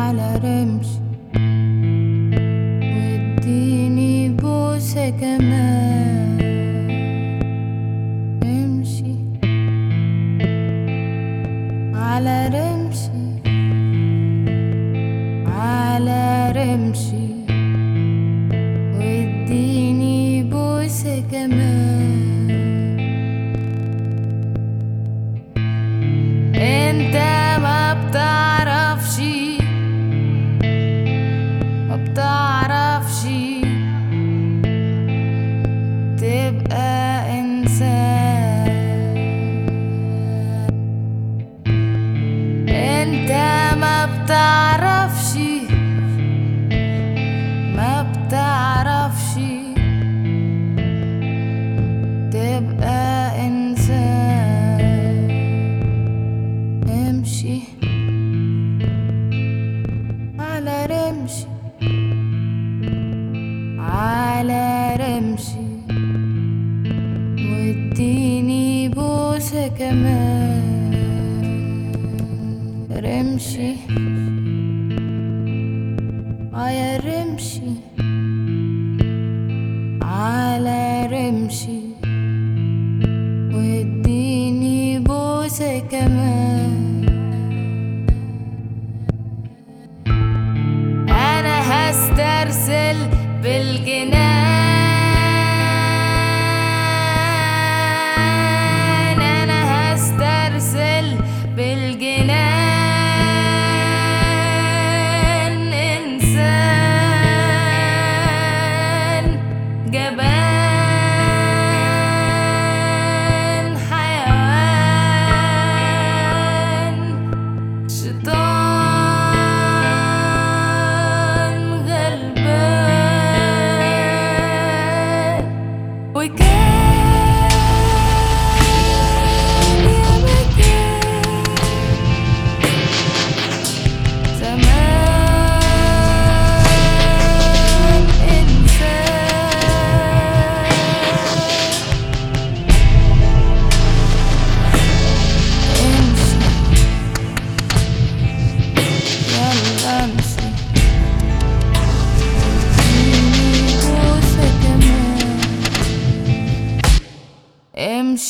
على رمش واديني بوسة كمان امشي على رمشي على رمشي رمشي. على رمشي. واديني بوسة كمان. رمشي. على رمشي. على رمشي. واديني بوسة كمان. بالجنان. أنا هسترسل بالجنان.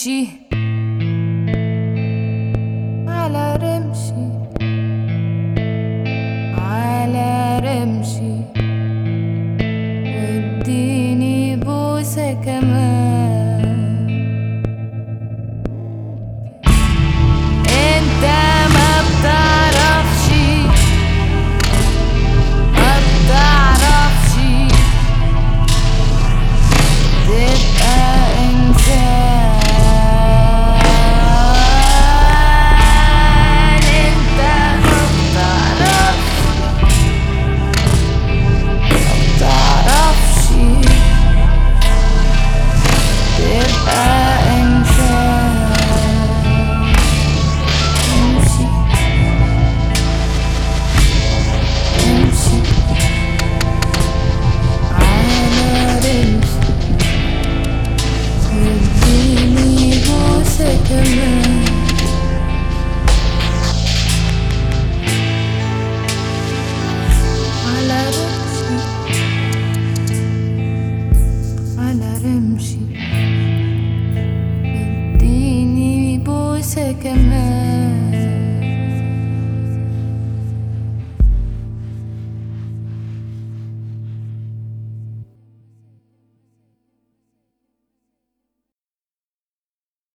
امشي على رمشي. على رمشي. واديني بوسة كمان.